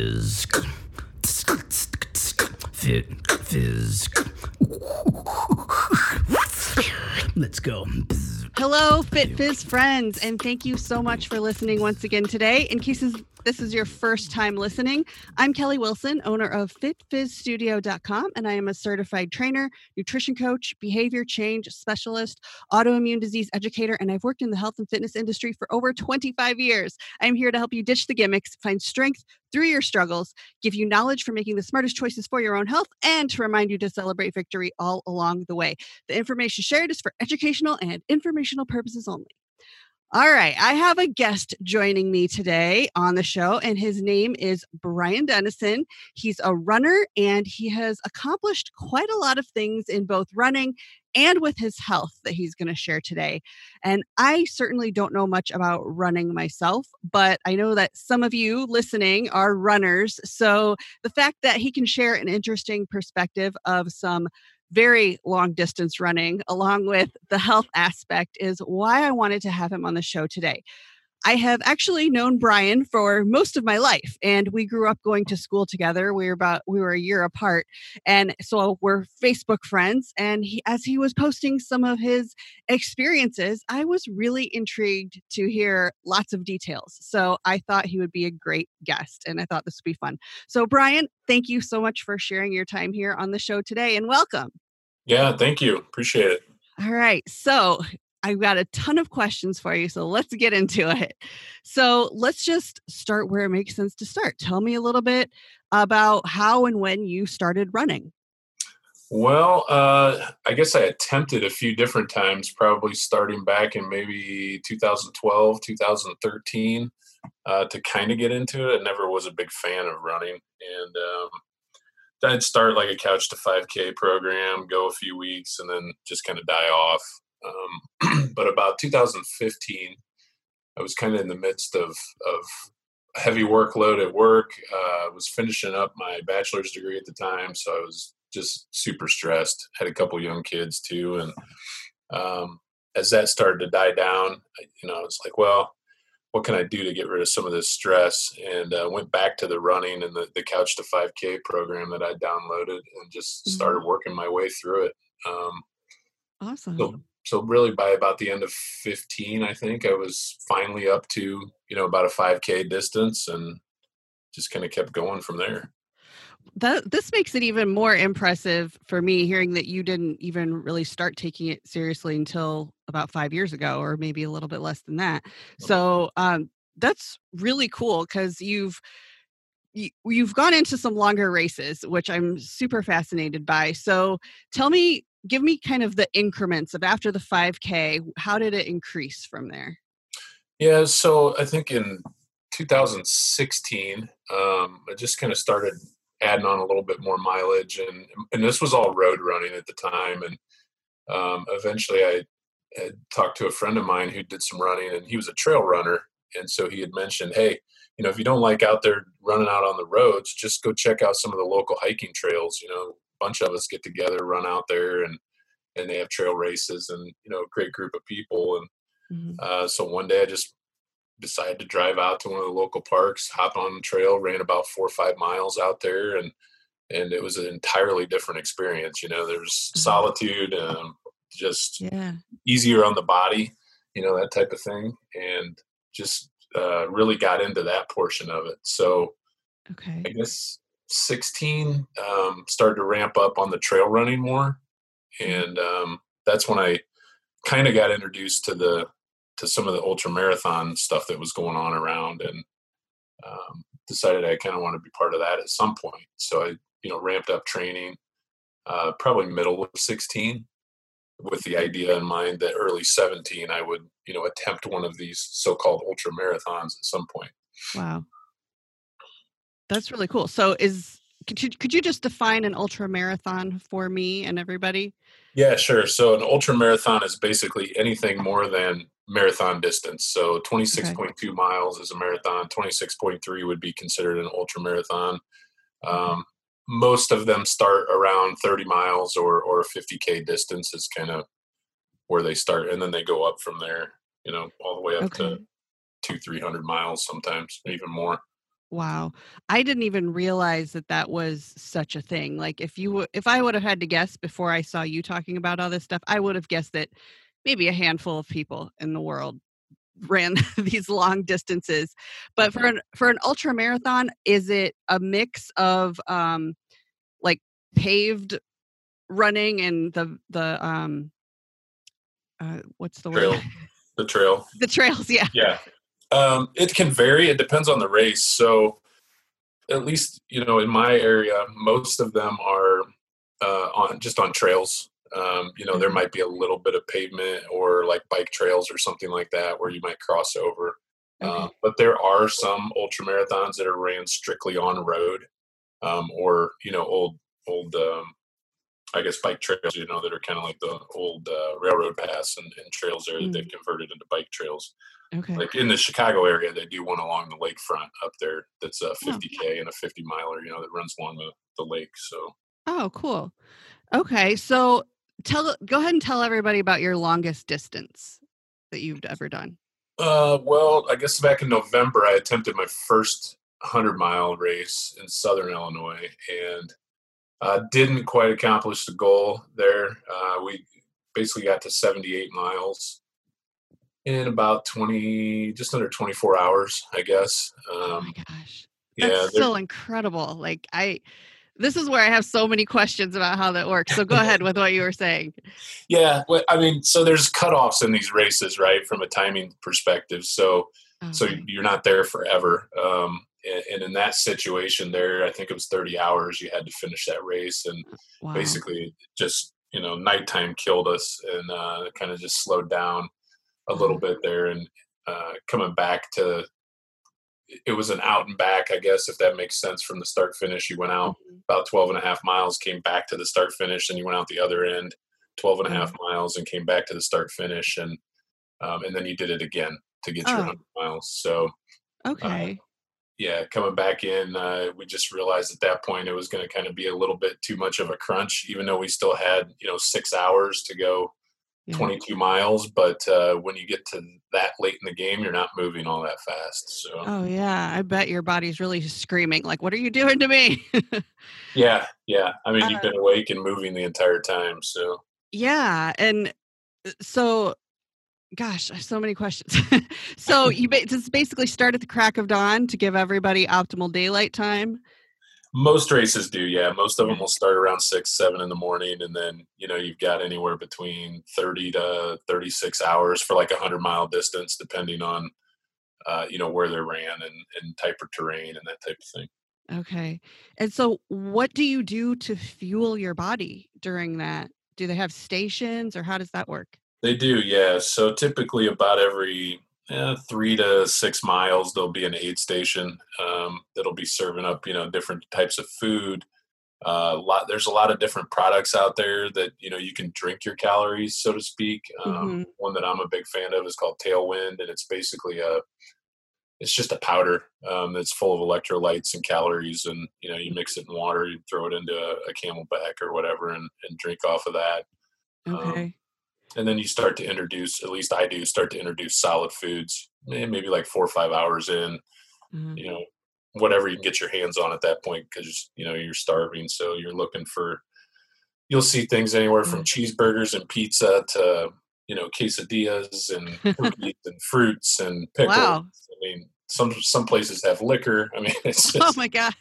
fizz. Fit fizz. Let's go. Hello, Fit Fizz friends, and thank you so much for listening once again today. In cases this is your first time listening, I'm Kelly Wilson, owner of FitFizzStudio.com, and I am a certified trainer, nutrition coach, behavior change specialist, autoimmune disease educator, and I've worked in the health and fitness industry for over 25 years. I'm here to help you ditch the gimmicks, find strength through your struggles, give you knowledge for making the smartest choices for your own health, and to remind you to celebrate victory all along the way. The information shared is for educational and informational purposes only. All right, I have a guest joining me today on the show, and his name is Brian Dennison. He's a runner and he has accomplished quite a lot of things in both running and with his health that he's going to share today. And I certainly don't know much about running myself, but I know that some of you listening are runners. So the fact that he can share an interesting perspective of some very long distance running, along with the health aspect, is why I wanted to have him on the show today. I have actually known Brian for most of my life, and we grew up going to school together. We were about we were a year apart, and so we're Facebook friends. And he, as he was posting some of his experiences, I was really intrigued to hear lots of details. So I thought he would be a great guest, and I thought this would be fun. So Brian, thank you so much for sharing your time here on the show today, and welcome. Yeah, thank you. Appreciate it. All right. So I've got a ton of questions for you. So let's get into it. So let's just start where it makes sense to start. Tell me a little bit about how and when you started running. Well, uh, I guess I attempted a few different times, probably starting back in maybe 2012, 2013, uh, to kind of get into it. I never was a big fan of running. And um, I'd start like a couch to 5K program, go a few weeks, and then just kind of die off. Um, but about 2015, I was kind of in the midst of of heavy workload at work. Uh, I was finishing up my bachelor's degree at the time, so I was just super stressed. Had a couple young kids too, and um, as that started to die down, you know, I was like, well, what can I do to get rid of some of this stress? And uh, went back to the running and the, the Couch to 5K program that I downloaded and just mm-hmm. started working my way through it. Um, awesome. So, so really by about the end of 15, I think I was finally up to, you know, about a 5K distance and just kind of kept going from there. That this makes it even more impressive for me hearing that you didn't even really start taking it seriously until about five years ago or maybe a little bit less than that. So um, that's really cool because you've you, you've gone into some longer races which i'm super fascinated by. So tell me give me kind of the increments of after the 5k how did it increase from there? Yeah so i think in 2016 um, i just kind of started adding on a little bit more mileage and and this was all road running at the time and um, eventually I had talked to a friend of mine who did some running and he was a trail runner and so he had mentioned hey you know if you don't like out there running out on the roads just go check out some of the local hiking trails you know bunch of us get together run out there and and they have trail races and you know a great group of people and mm-hmm. uh, so one day i just decided to drive out to one of the local parks, hop on the trail, ran about four or five miles out there, and and it was an entirely different experience. You know, there's mm-hmm. solitude, um, just yeah. easier on the body, you know, that type of thing, and just uh, really got into that portion of it. So, okay, I guess 16 um, started to ramp up on the trail running more, mm-hmm. and um, that's when I kind of got introduced to the to some of the ultra marathon stuff that was going on around and um, decided I kind of want to be part of that at some point. So I, you know, ramped up training uh, probably middle of 16 with the idea in mind that early 17 I would, you know, attempt one of these so-called ultra marathons at some point. Wow. That's really cool. So is could you, could you just define an ultra marathon for me and everybody? Yeah, sure. So an ultra marathon is basically anything more than marathon distance. So 26.2 okay. miles is a marathon. 26.3 would be considered an ultra marathon. Um, most of them start around 30 miles or or 50k distance is kind of where they start, and then they go up from there. You know, all the way up okay. to two, three hundred miles sometimes, even more. Wow. I didn't even realize that that was such a thing. Like if you if I would have had to guess before I saw you talking about all this stuff, I would have guessed that maybe a handful of people in the world ran these long distances. But for an for an ultra marathon, is it a mix of um like paved running and the the um uh, what's the Trail. word? The trail. the trails, yeah. Yeah. Um, it can vary. It depends on the race. So, at least you know, in my area, most of them are uh, on just on trails. Um, you know, there Mhm. might be a little bit of pavement or like bike trails or something like that where you might cross over. Okay. Uh, but there are some ultra marathons that are ran strictly on road, um, or you know, old old um, I guess bike trails. You know, that are kind of like the old uh, railroad paths and, and trails there that they've converted into bike trails Okay. like in the Chicago area, they do one along the lakefront up there. That's a Oh. 50k and a 50 miler, you know, that runs along the, the lake. So, Oh, cool. Okay, so tell go ahead and tell everybody about your longest distance that you've ever done. uh, well, I guess back in November, I attempted my first 100 mile race in Southern Illinois and uh, didn't quite accomplish the goal there. Uh, we basically got to 78 miles in about 20, just under 24 hours, I guess. Oh Um, my gosh. yeah, That's there- still incredible. Like I this is where I have so many questions about how that works. So go ahead with what you were saying. Yeah, well, I mean, so there's cutoffs in these races, right, from a timing perspective. So, so you're not there forever. Um, and, and in that situation, there, I think it was 30 hours you had to finish that race, and Wow. basically just you know nighttime killed us, and uh, kind of just slowed down a little Mhm. bit there, and uh, coming back to. It was an out and back, I guess, if that makes sense from the start finish. You went out Mhm. about 12 and a half miles, came back to the start finish, and you went out the other end 12 and a half miles and came back to the start finish. And, um, and then you did it again to get your Oh. 100 miles. So, Okay. Yeah, coming back in, uh, we just realized at that point it was going to kind of be a little bit too much of a crunch, even though we still had, you know, six hours to go Yeah. 22 miles. But uh, when you get to that late in the game, you're not moving all that fast. So, Oh yeah, I bet your body's really screaming like what are you doing to me? yeah, yeah. I mean, Uh, you've been awake and moving the entire time. So, yeah, and uh, so gosh, I have so many questions. so you ba- just basically start at the crack of dawn to give everybody optimal daylight time. Most races do, yeah. Most of them will start around six, seven in the morning, and then you know you've got anywhere between thirty to thirty-six hours for like a hundred mile distance, depending on uh, you know where they ran and, and type of terrain and that type of thing. Okay. And so what do you do to fuel your body during that? Do they have stations or how does that work? They do, yeah. So typically, about every eh, three to six miles, there'll be an aid station um, that'll be serving up, you know, different types of food. Uh, lot there's a lot of different products out there that you know you can drink your calories, so to speak. Um, Mhm. One that I'm a big fan of is called Tailwind, and it's basically a it's just a powder um, that's full of electrolytes and calories, and you know you mix it in water, you throw it into a, a CamelBak or whatever, and, and drink off of that Um, Okay. And then you start to introduce at least i do start to introduce solid foods eh, maybe like four or five hours in Mhm. you know whatever you can get your hands on at that point because you know you're starving so you're looking for you'll see things anywhere from cheeseburgers and pizza to you know quesadillas and cookies and fruits and pickles Wow. i mean some some places have liquor i mean it's Oh my god.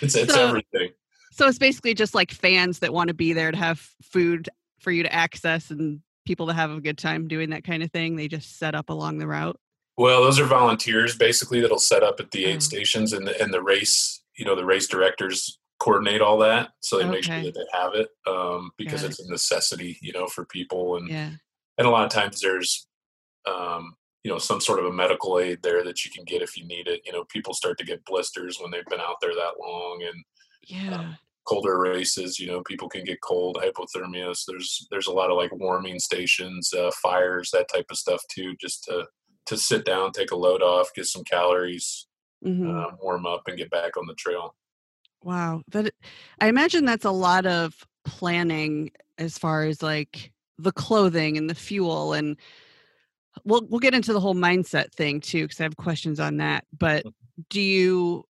it's, it's So- everything So it's basically just like fans that want to be there to have food for you to access and people to have a good time doing that kind of thing. They just set up along the route. Well, those are volunteers basically that'll set up at the aid Oh. stations and the and the race. You know, the race directors coordinate all that, so they make sure that they have it um, because Got it's a necessity. You know, for people and Yeah. and a lot of times there's um, you know some sort of a medical aid there that you can get if you need it. You know, people start to get blisters when they've been out there that long and Yeah. Colder races you know people can get cold hypothermia so there's there's a lot of like warming stations uh, fires that type of stuff too just to to sit down take a load off get some calories Mhm. uh, warm up and get back on the trail Wow. That I imagine that's a lot of planning as far as like the clothing and the fuel and we'll we'll get into the whole mindset thing too because I have questions on that. But do you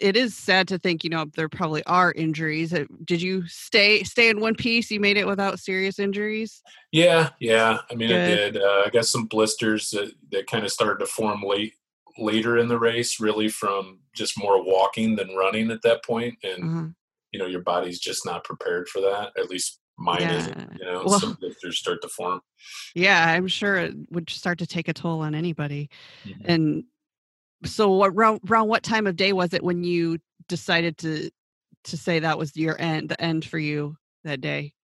it is sad to think, you know, there probably are injuries. Uh, Did you stay stay in one piece? You made it without serious injuries. Yeah, yeah. I mean, Good. it did. Uh, I got some blisters that, that kind of started to form late later in the race, really from just more walking than running at that point, and Uh-huh. you know your body's just not prepared for that. At least mine Yeah. isn't. You know, Well- some blisters start to form. Yeah, I'm sure it would start to take a toll on anybody. Mhm. And so, what around, around what time of day was it when you decided to to say that was your end, the end for you that day?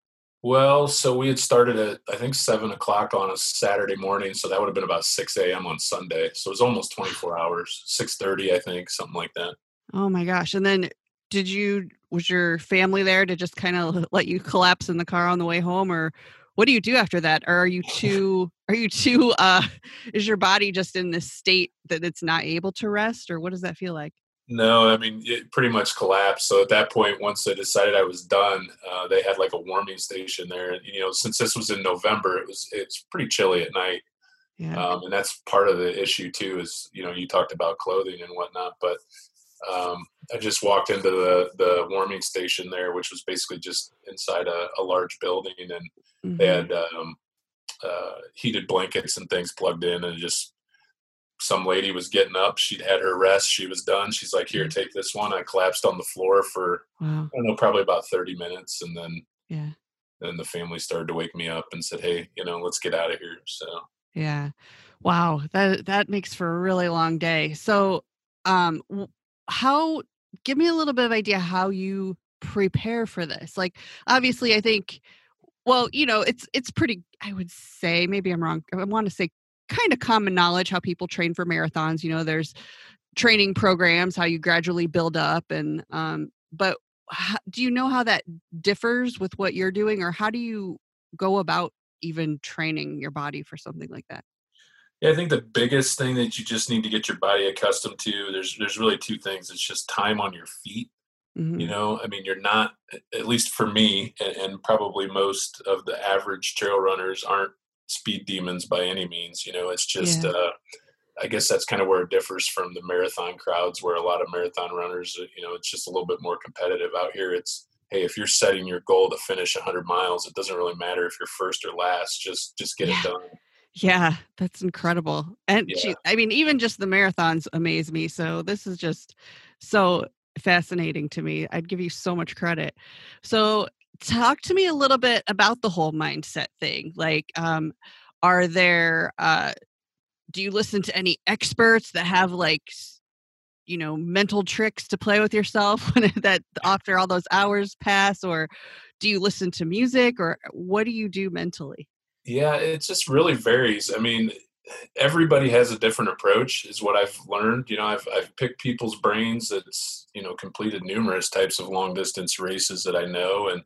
Well, so we had started at I think seven o'clock on a Saturday morning, so that would have been about six a.m. on Sunday. So it was almost twenty four hours, six thirty, I think, something like that. Oh my gosh! And then, did you was your family there to just kind of let you collapse in the car on the way home, or what do you do after that? Or are you too? Are you too? Uh, is your body just in this state that it's not able to rest, or what does that feel like? No, I mean it pretty much collapsed. So at that point, once I decided I was done, uh, they had like a warming station there. And you know, since this was in November, it was it's pretty chilly at night, Yeah. um, and that's part of the issue too. Is you know you talked about clothing and whatnot, but um, I just walked into the the warming station there, which was basically just inside a, a large building, and they Mhm. had um, uh, heated blankets and things plugged in, and just some lady was getting up. She'd had her rest. She was done. She's like, "Here, take this one." I collapsed on the floor for Wow. I don't know, probably about thirty minutes, and then Yeah. then the family started to wake me up and said, "Hey, you know, let's get out of here." So Yeah. Wow. That that makes for a really long day. So, um, how? Give me a little bit of idea how you prepare for this. Like, obviously, I think. Well, you know, it's it's pretty. I would say maybe I'm wrong. I want to say kind of common knowledge how people train for marathons. You know, there's training programs how you gradually build up, and um, but how, do you know how that differs with what you're doing, or how do you go about even training your body for something like that? yeah, I think the biggest thing that you just need to get your body accustomed to there's there's really two things. It's just time on your feet. Mhm. You know, I mean, you're not at least for me, and, and probably most of the average trail runners aren't speed demons by any means. You know, it's just. Yeah. Uh, I guess that's kind of where it differs from the marathon crowds, where a lot of marathon runners, uh, you know, it's just a little bit more competitive. Out here, it's hey, if you're setting your goal to finish 100 miles, it doesn't really matter if you're first or last. Just just get Yeah. it done. Yeah, that's incredible. And Yeah. I mean, even just the marathons amaze me. So this is just so fascinating to me. I'd give you so much credit. So talk to me a little bit about the whole mindset thing. Like, um, are there uh do you listen to any experts that have like you know mental tricks to play with yourself when that after all those hours pass or do you listen to music or what do you do mentally Yeah, it just really varies. I mean, everybody has a different approach, is what I've learned. You know, I've I've picked people's brains that's you know completed numerous types of long distance races that I know, and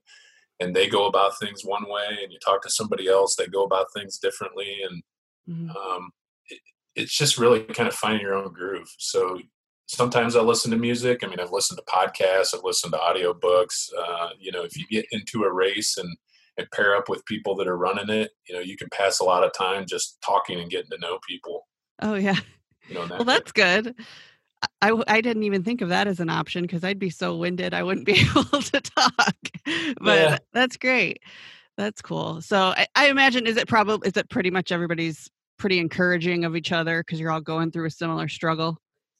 and they go about things one way, and you talk to somebody else, they go about things differently, and Mhm. um, it, it's just really kind of finding your own groove. So sometimes I listen to music. I mean, I've listened to podcasts, I've listened to audiobooks. Uh, you know, if you get into a race and and pair up with people that are running it, you know, you can pass a lot of time just talking and getting to know people. oh yeah You know, that, Well, that's good. I, I didn't even think of that as an option because I'd be so winded I wouldn't be able to talk. But Yeah. that's great. That's cool. So I, I imagine is it probably is it pretty much everybody's pretty encouraging of each other because you're all going through a similar struggle.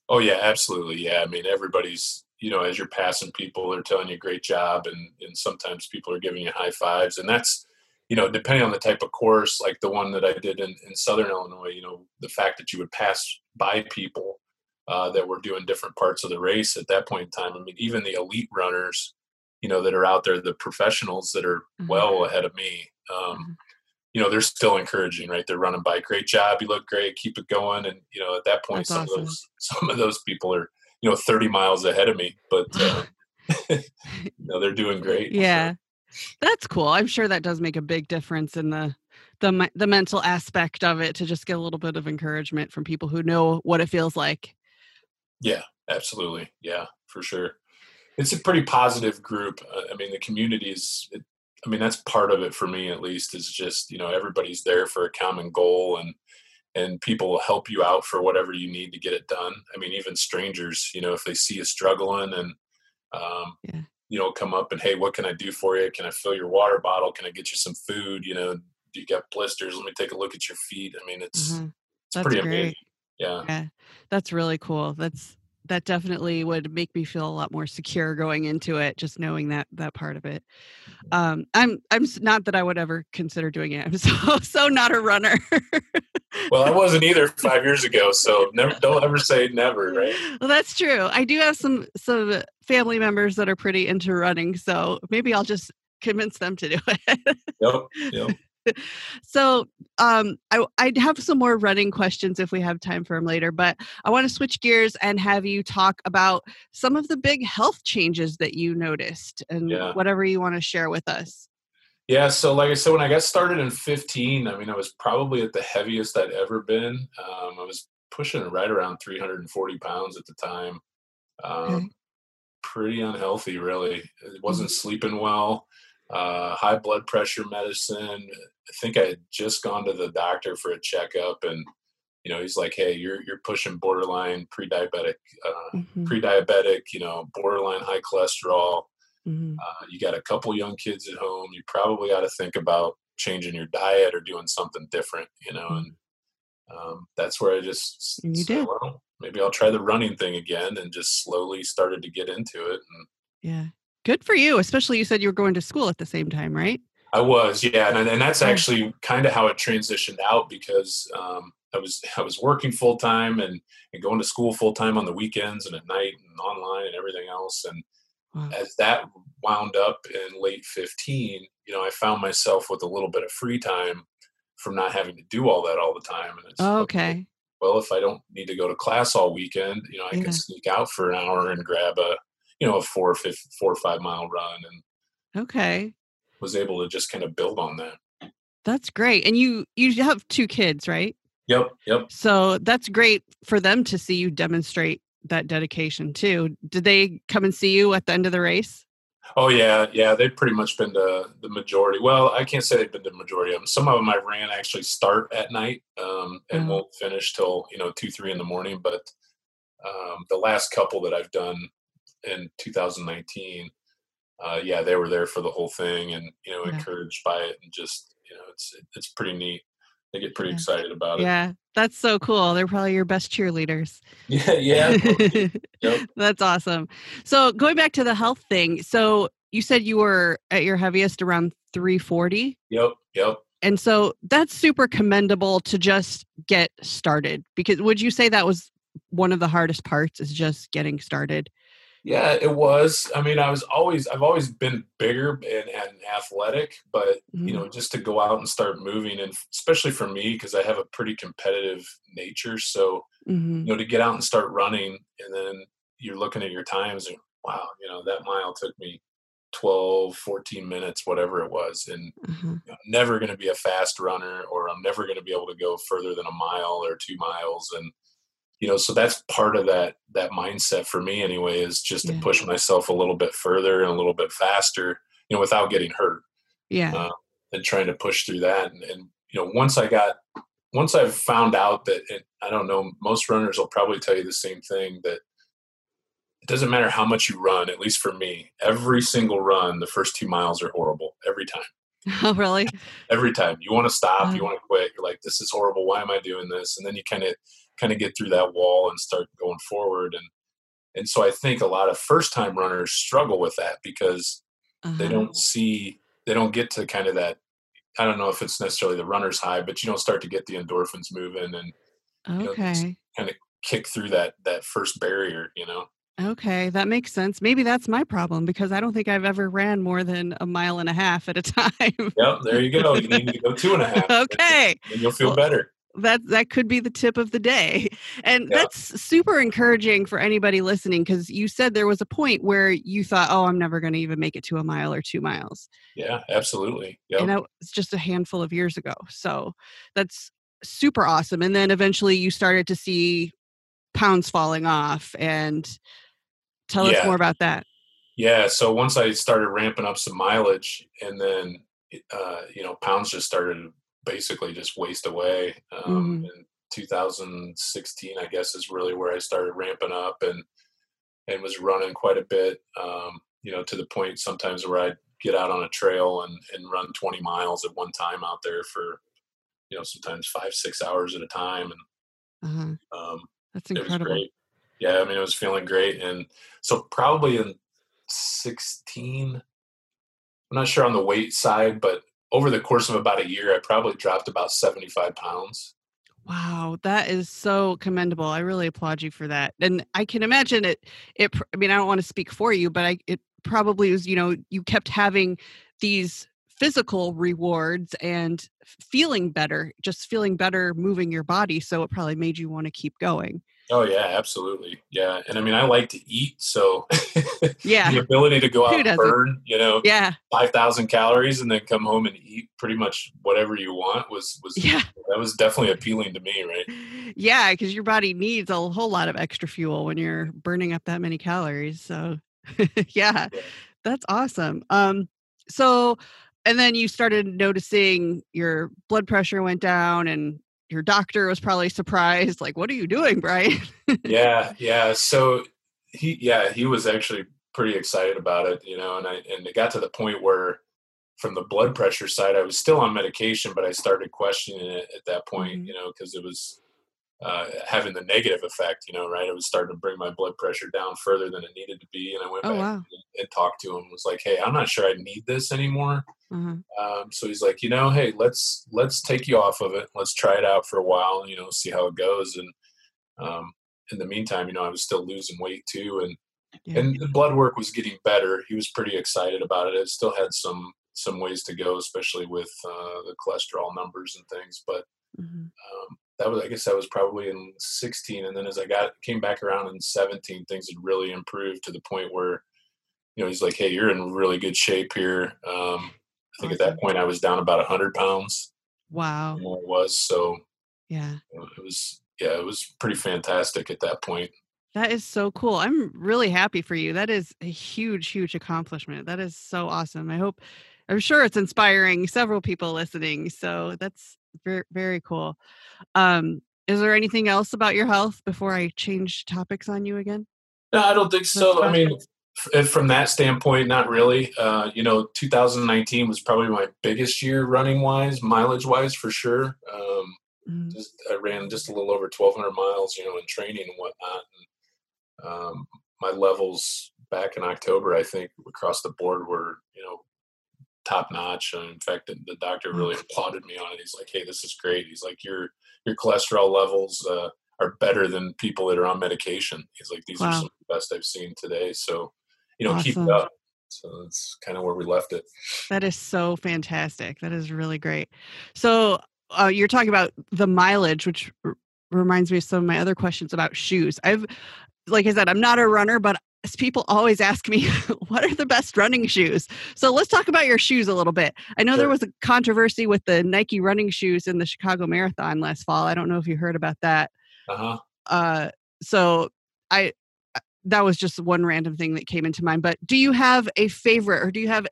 Oh yeah, absolutely. Yeah, I mean everybody's you know as you're passing people, they're telling you great job, and and sometimes people are giving you high fives, and that's you know depending on the type of course, like the one that I did in, in Southern Illinois. You know the fact that you would pass by people uh, that were doing different parts of the race at that point in time. I mean even the elite runners, you know that are out there, the professionals that are Mhm. well ahead of me. Um, Mhm. you know they're still encouraging right they're running by great job you look great keep it going and you know at that point That's some awesome. of those some of those people are you know 30 miles ahead of me but uh, you know they're doing great so, Yeah. That's cool. I'm sure that does make a big difference in the the the mental aspect of it to just get a little bit of encouragement from people who know what it feels like. yeah absolutely yeah for sure it's a pretty positive group Uh, i mean the community is it, i mean that's part of it for me at least is just you know everybody's there for a common goal and and people will help you out for whatever you need to get it done. I mean, even strangers, you know, if they see you struggling and, um, Yeah. you know, come up and, Hey, what can I do for you? Can I fill your water bottle? Can I get you some food? You know, do you got blisters? Let me take a look at your feet. I mean, it's, Mhm. it's pretty great. amazing. Yeah. Yeah, that's really cool. That's that definitely would make me feel a lot more secure going into it, just knowing that that part of it. Um, I'm I'm not that I would ever consider doing it. I'm so so not a runner. Well, I wasn't either five years ago. So never, don't ever say never, right? well, that's true. I do have some some family members that are pretty into running, so maybe I'll just convince them to do it. Yep. Yep. so um I, i'd have some more running questions if we have time for them later but i want to switch gears and have you talk about some of the big health changes that you noticed and Yeah. whatever you want to share with us Yeah, so like I said, when I got started in 15, I mean, I was probably at the heaviest I'd ever been. Um, I was pushing right around 340 pounds at the time. Um, Okay. Pretty unhealthy, really. I wasn't sleeping well. Uh, high blood pressure medicine. I think I had just gone to the doctor for a checkup, and you know, he's like, "Hey, you're you're pushing borderline pre-diabetic, uh, Mhm, pre-diabetic. You know, borderline high cholesterol." mhm. Uh, you got a couple young kids at home. You probably got to think about changing your diet or doing something different, you know. And um, that's where I just you said, did. well, maybe I'll try the running thing again, and just slowly started to get into it. And yeah good for you especially you said you were going to school at the same time right I was, yeah, and and that's actually kind of how it transitioned out because um, I was I was working full time and and going to school full time on the weekends and at night and online and everything else and wow. as that wound up in late 15 you know i found myself with a little bit of free time from not having to do all that all the time and it's Oh, okay well if i don't need to go to class all weekend you know i Yeah. can sneak out for an hour and grab a you know a four or fif- four or five mile run and okay was able to just kind of build on that that's great and you you have two kids right yep yep So that's great for them to see you demonstrate that dedication too. Did they come and see you at the end of the race? Oh yeah, yeah. They've pretty much been to the majority. Well, I can't say they've been to the majority of them. Some of them I ran actually start at night um, and Oh. won't finish till you know two, three in the morning. But um, the last couple that I've done in 2019, uh, yeah, they were there for the whole thing and you know Yeah. encouraged by it and just you know it's it's pretty neat. They get pretty Yeah. excited about it. Yeah, that's so cool. They're probably your best cheerleaders. Yeah, yeah. Yep. That's awesome. So going back to the health thing, so you said you were at your heaviest around 340. Yep, yep. And so that's super commendable to just get started because would you say that was one of the hardest parts is just getting started? Yeah, it was. I mean, I was always I've always been bigger and, and athletic, but you Mhm. know, just to go out and start moving, and especially for me because I have a pretty competitive nature, so Mhm. you know, to get out and start running, and then you're looking at your times, and wow, you know, that mile took me 12, 14 minutes, whatever it was, and Uh-huh. you know, I'm never going to be a fast runner, or I'm never going to be able to go further than a mile or two miles, and you know so that's part of that that mindset for me anyway is just to Yeah. push myself a little bit further and a little bit faster you know without getting hurt Yeah. uh, and trying to push through that and, and you know once i got once i've found out that it, i don't know most runners will probably tell you the same thing that it doesn't matter how much you run at least for me every single run the first two miles are horrible every time oh, really? every time you want to stop you want to quit you're like this is horrible why am i doing this and then you kind of kind of get through that wall and start going forward and and so i think a lot of first time runners struggle with that because they Uh-huh. don't see they don't get to kind of that i don't know if it's necessarily the runner's high but you don't start to get the endorphins moving and know, it's- Okay. kick through that that first barrier you know Okay, that makes sense. Maybe that's my problem because I don't think I've ever ran more than a mile and a half at a time. yep there you go you need to go two and a half okay. and you'll feel Well, better That that could be the tip of the day. And Yeah. that's super encouraging for anybody listening because you said there was a point where you thought, "Oh, I'm never going to even make it to a mile or 2 miles." yeah absolutely yep. And that was just a handful of years ago. So, that's super awesome. And then eventually you started to see pounds falling off and tell us more about that. Yeah, so once I started ramping up some mileage, and then uh, you know pounds just started basically just waste away, um, Mhm. and 2016, I guess, is really where I started ramping up and and was running quite a bit. Um, you know, to the point sometimes where I'd get out on a trail and and run 20 miles at one time out there for you know sometimes five six hours at a time and Uh-huh. um, That's it was incredible. great. Yeah, I mean, it was feeling great, and so probably in 16, I'm not sure on the weight side, but over the course of about a year, I probably dropped about 75 pounds. Wow, that is so commendable. I really applaud you for that. And I can imagine it it I mean, I don't want to speak for you, but I it probably was, you know, you kept having these physical rewards and feeling better, just feeling better moving your body, so it probably made you want to keep going. Oh yeah, absolutely. Yeah, and I mean, I like to eat, so Yeah. the ability to go out and burn, you know, Yeah. five thousand calories and then come home and eat pretty much whatever you want was was Yeah. that was definitely appealing to me, right? Yeah, cuz your body needs a whole lot of extra fuel when you're burning up that many calories. So, yeah. That's awesome. Um so and then you started noticing your blood pressure went down and your doctor was probably surprised like what are you doing, Brian? yeah, yeah. So he, yeah, he was actually pretty excited about it, you know, and I, and it got to the point where from the blood pressure side, I was still on medication, but I started questioning it at that point, Mhm. you know, because it was uh, having the negative effect, you know, right? It was starting to bring my blood pressure down further than it needed to be. And I went Oh, back wow. and, and talked to him, was like, Hey, I'm not sure I need this anymore. Uh-huh. Um, so he's like, you know, hey, let's let's take you off of it. Let's try it out for a while, you know, see how it goes. And um, in the meantime, you know, I was still losing weight too, and Yeah. and the blood work was getting better. He was pretty excited about it. It still had some some ways to go, especially with uh, the cholesterol numbers and things. But Mhm. um, that was, I guess, that was probably in 16, and then as I got came back around in 17, things had really improved to the point where, you know, he's like, "Hey, you're in really good shape here." Um, I think at that point I was down about 100 pounds Wow. it was, so Yeah. you know, it was yeah, it was pretty fantastic at that point. That is so cool. I'm really happy for you. That is a huge, huge accomplishment. That is so awesome. I hope, I'm sure it's inspiring several people listening. So that's very, very cool. Um, is there anything else about your health before I change topics on you again? No, I don't think so. I mean, f- from that standpoint, not really. Uh, you know, 2019 was probably my biggest year running wise, mileage wise for sure. Um, Mhm. just I ran just a little over 1,200 miles, you know, in training and whatnot. And, um, my levels back in October, I think, across the board were, you know, top notch. And in fact, the, the doctor really applauded me on it. He's like, "Hey, this is great." He's like, "Your your cholesterol levels uh, are better than people that are on medication." He's like, "These are some of the best I've seen today." So, you know, keep it up. So that's kind of where we left it. That is so fantastic. That is really great. So uh, you're talking about the mileage, which r- reminds me of some of my other questions about shoes. I've, like I said, I'm not a runner, but s- people always ask me, what are the best running shoes? So let's talk about your shoes a little bit. I know there was a controversy with the Nike running shoes in the Chicago Marathon last fall. I don't know if you heard about that. Uh huh. Uh, so I, uh, that was just one random thing that came into mind. But do you have a favorite or do you have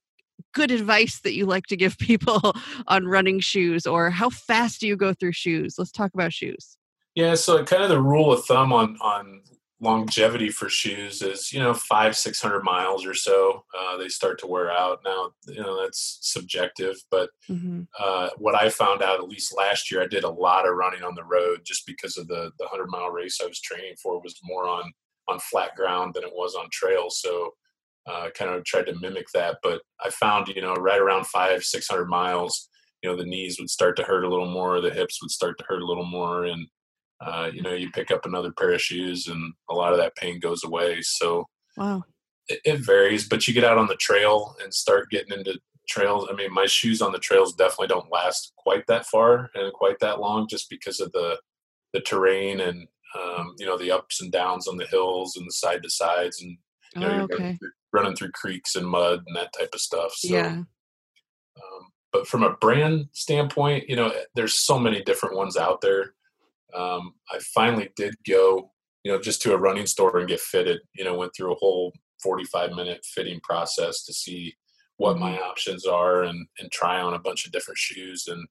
good advice that you like to give people on running shoes or how fast do you go through shoes? Let's talk about shoes. Yeah, so kind of the rule of thumb on on longevity for shoes is you know five six hundred miles or so uh, they start to wear out. Now you know that's subjective, but Mm-hmm. uh, what I found out at least last year, I did a lot of running on the road just because of the the hundred mile race I was training for was more on on flat ground than it was on trail. So uh, kind of tried to mimic that, but I found you know right around five six hundred miles, you know the knees would start to hurt a little more, the hips would start to hurt a little more, and uh, you know you pick up another pair of shoes and a lot of that pain goes away. So Wow. it, it varies, but you get out on the trail and start getting into trails. I mean, my shoes on the trails definitely don't last quite that far and quite that long, just because of the the terrain and um, you know the ups and downs on the hills and the side to sides, and you know Oh, you're okay. running, through, running through creeks and mud and that type of stuff. So, yeah. um, but from a brand standpoint, you know, there's so many different ones out there. Um, I finally did go, you know, just to a running store and get fitted. You know, went through a whole 45 minute fitting process to see what my options are and and try on a bunch of different shoes. And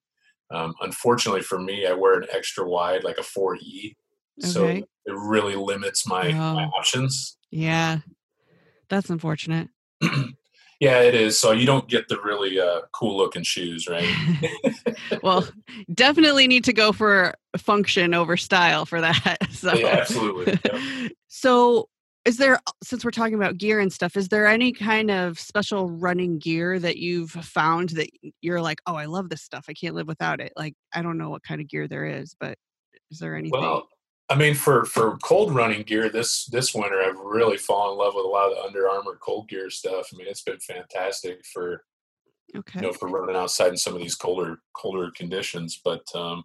Um, unfortunately for me, I wear an extra wide, like a 4E. So it really limits my, my Oh. options. Yeah. That's unfortunate. yeah, it is. So you don't get the really uh, cool looking shoes, right? well, definitely need to go for function over style for that. So, Yeah, absolutely. Yep. so is there since we're talking about gear and stuff, is there any kind of special running gear that you've found that you're like, oh, I love this stuff. I can't live without it. Like, I don't know what kind of gear there is, but is there anything? Well, I mean, for for cold running gear this this winter, I've really fallen in love with a lot of the Under Armour cold gear stuff. I mean, it's been fantastic for okay. you know for running outside in some of these colder colder conditions. But um,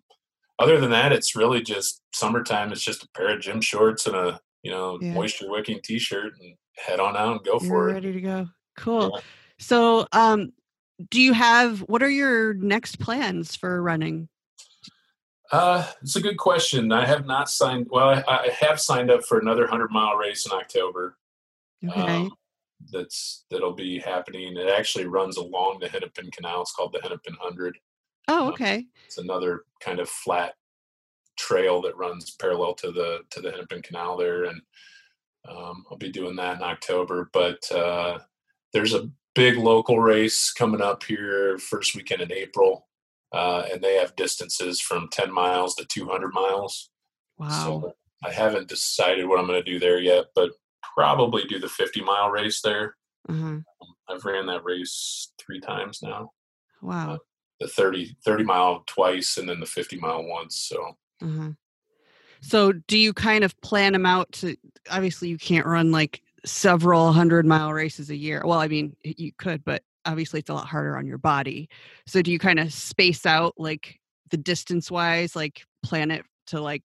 other than that, it's really just summertime. It's just a pair of gym shorts and a you know Yeah. moisture wicking t shirt and head on out and go You're for it. ready to go. Cool. Yeah. So, um, do you have what are your next plans for running? Uh, it's a good question. I have not signed. Well, I, I have signed up for another hundred mile race in October. Okay. Um, that's that'll be happening. It actually runs along the Hennepin Canal. It's called the Hennepin Hundred. oh, um, okay. It's another kind of flat trail that runs parallel to the to the Hennepin Canal there, and um, I'll be doing that in October. But uh, there's a big local race coming up here first weekend in April, uh, and they have distances from 10 miles to 200 miles. Wow. So I haven't decided what I'm going to do there yet, but probably do the 50 mile race there. uh-huh. I've ran that race three times now. Wow. The 30 30 mile twice, and then the 50 mile once. So Uh-huh. So, do you kind of plan them out to? Obviously, you can't run like several hundred mile races a year. Well, I mean, you could, but obviously, it's a lot harder on your body. So, do you kind of space out like the distance wise, like plan it to like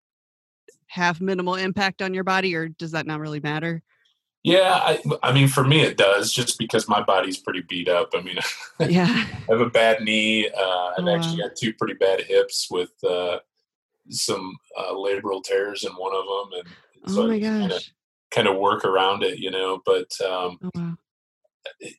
have minimal impact on your body, or does that not really matter? yeah, I, I mean, for me, it does just because my body's pretty beat up. I mean, Yeah. I have a bad knee. Uh, I've Oh, actually got two pretty bad hips with uh, some uh, labral tears in one of them, and so oh my I kind of gosh. kind of work around it, you know. But um, Oh wow.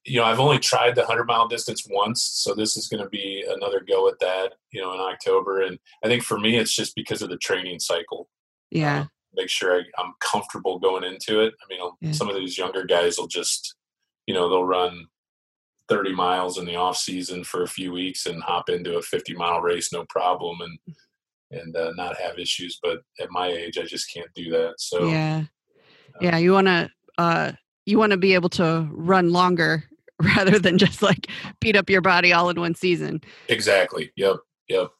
You know, I've only tried the hundred mile distance once, so this is going to be another go at that, you know, in October. And I think for me, it's just because of the training cycle. Yeah. Uh, make sure I, I'm comfortable going into it. I mean, Yeah. some of these younger guys will just, you know, they'll run 30 miles in the off season for a few weeks and hop into a 50 mile race, no problem, and and uh, not have issues. But at my age, I just can't do that. So yeah. uh, Yeah. You want to. uh You want to be able to run longer rather than just like beat up your body all in one season. exactly. Yep. Yep.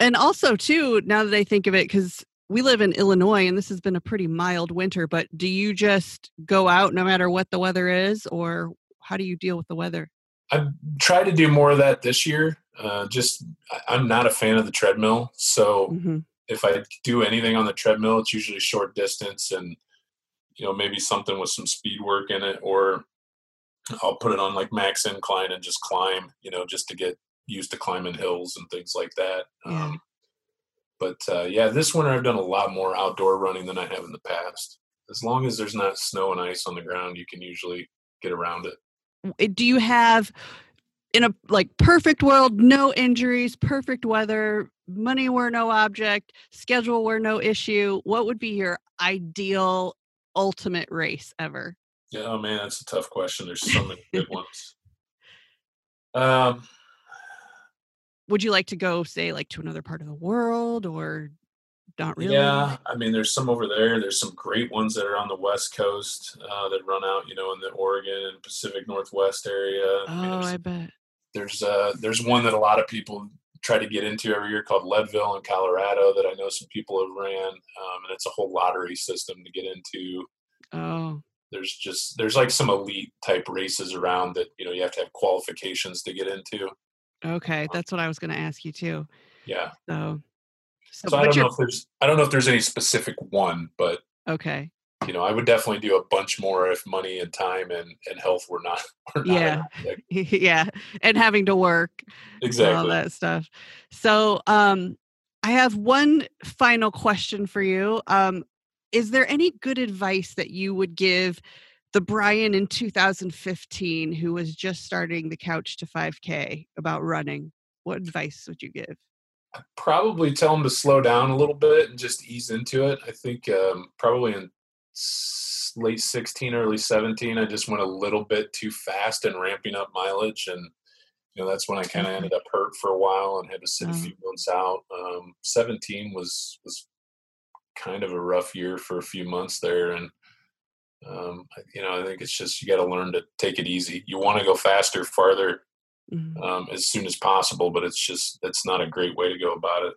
And also, too, now that I think of it, because we live in Illinois and this has been a pretty mild winter, but do you just go out no matter what the weather is, or how do you deal with the weather? I've tried to do more of that this year. Uh, just I'm not a fan of the treadmill, so hmm if I do anything on the treadmill, it's usually short distance and you know maybe something with some speed work in it, or I'll put it on like max incline and just climb, you know, just to get used to climbing hills and things like that. Yeah. Um, but uh, yeah, this winter I've done a lot more outdoor running than I have in the past. As long as there's not snow and ice on the ground, you can usually get around it. Do you have in a like perfect world, no injuries, perfect weather, money were no object, schedule were no issue? What would be your ideal ultimate race ever? Yeah, oh man, that's a tough question. There's so many good ones. Um, Would you like to go, say, like to another part of the world, or not really? Yeah, I mean, there's some over there. There's some great ones that are on the West Coast uh, that run out, you know, in the Oregon and Pacific Northwest area. I mean, Oh, I bet. there's uh, there's one that a lot of people try to get into every year called Leadville in Colorado that I know some people have ran, um, and it's a whole lottery system to get into. Oh, There's just there's like some elite type races around that you know you have to have qualifications to get into. okay. That's what I was going to ask you too. Yeah, So, so, so I don't know if there's I don't know if there's any specific one, but okay. You know, I would definitely do a bunch more if money and time and, and health were not, were not Yeah. yeah, and having to work and all exactly. that stuff. So, um, I have one final question for you. Um, is there any good advice that you would give the Brian in 2015 who was just starting the couch to 5K about running? What advice would you give? I'd probably tell him to slow down a little bit and just ease into it. I think um, probably in late 16, early 17, I just went a little bit too fast and ramping up mileage. And, you know, that's when I kind of ended up hurt for a while and had to sit Oh. a few months out. Um, 17 was, was kind of a rough year for a few months there. And, um, you know, I think it's just, you got to learn to take it easy. You want to go faster, farther, Mhm. um, as soon as possible, but it's just, it's not a great way to go about it.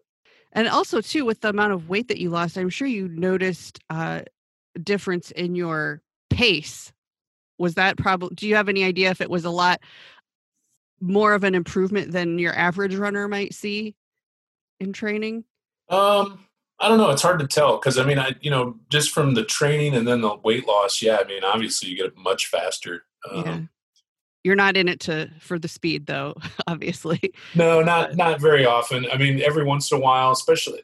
And also, too, with the amount of weight that you lost, I'm sure you noticed uh, difference in your pace. Was that probably? Do you have any idea if it was a lot more of an improvement than your average runner might see in training? Um, I don't know. It's hard to tell because I mean, I you know, just from the training and then the weight loss, yeah. I mean, obviously you get much faster. Um, yeah. You're not in it to for the speed, though. Obviously. No, not not very often. I mean, every once in a while, especially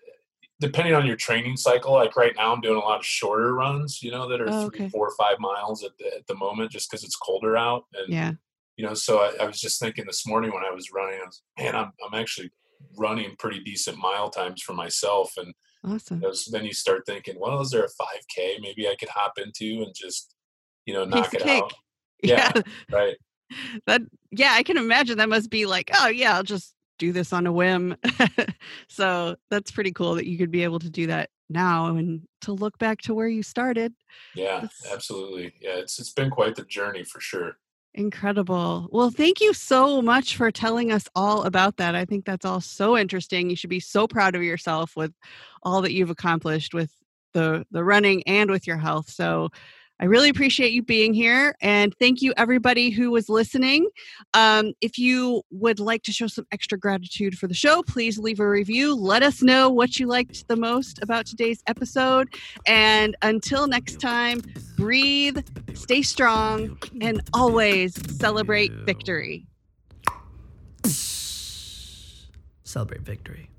depending on your training cycle. Like right now, I'm doing a lot of shorter runs. You know, that are Oh, three, okay. four, or five miles at the at the moment, just because it's colder out. And Yeah. you know, so I, I was just thinking this morning when I was running, I was, man, I'm I'm actually running pretty decent mile times for myself, and Awesome. those, then you start thinking, well, is there a 5K maybe I could hop into and just, you know, Piece knock it cake. out? Yeah. yeah. Right. That yeah, I can imagine that must be like, oh yeah, I'll just do this on a whim. so that's pretty cool that you could be able to do that now and to look back to where you started. Yeah, absolutely. Yeah, it's it's been quite the journey for sure. Incredible. Well, thank you so much for telling us all about that. I think that's all so interesting. You should be so proud of yourself with all that you've accomplished with the the running and with your health. So I really appreciate you being here and thank you everybody who was listening. Um, if you would like to show some extra gratitude for the show, please leave a review. Let us know what you liked the most about today's episode. And until next time, breathe, stay strong, and always celebrate victory. Celebrate victory.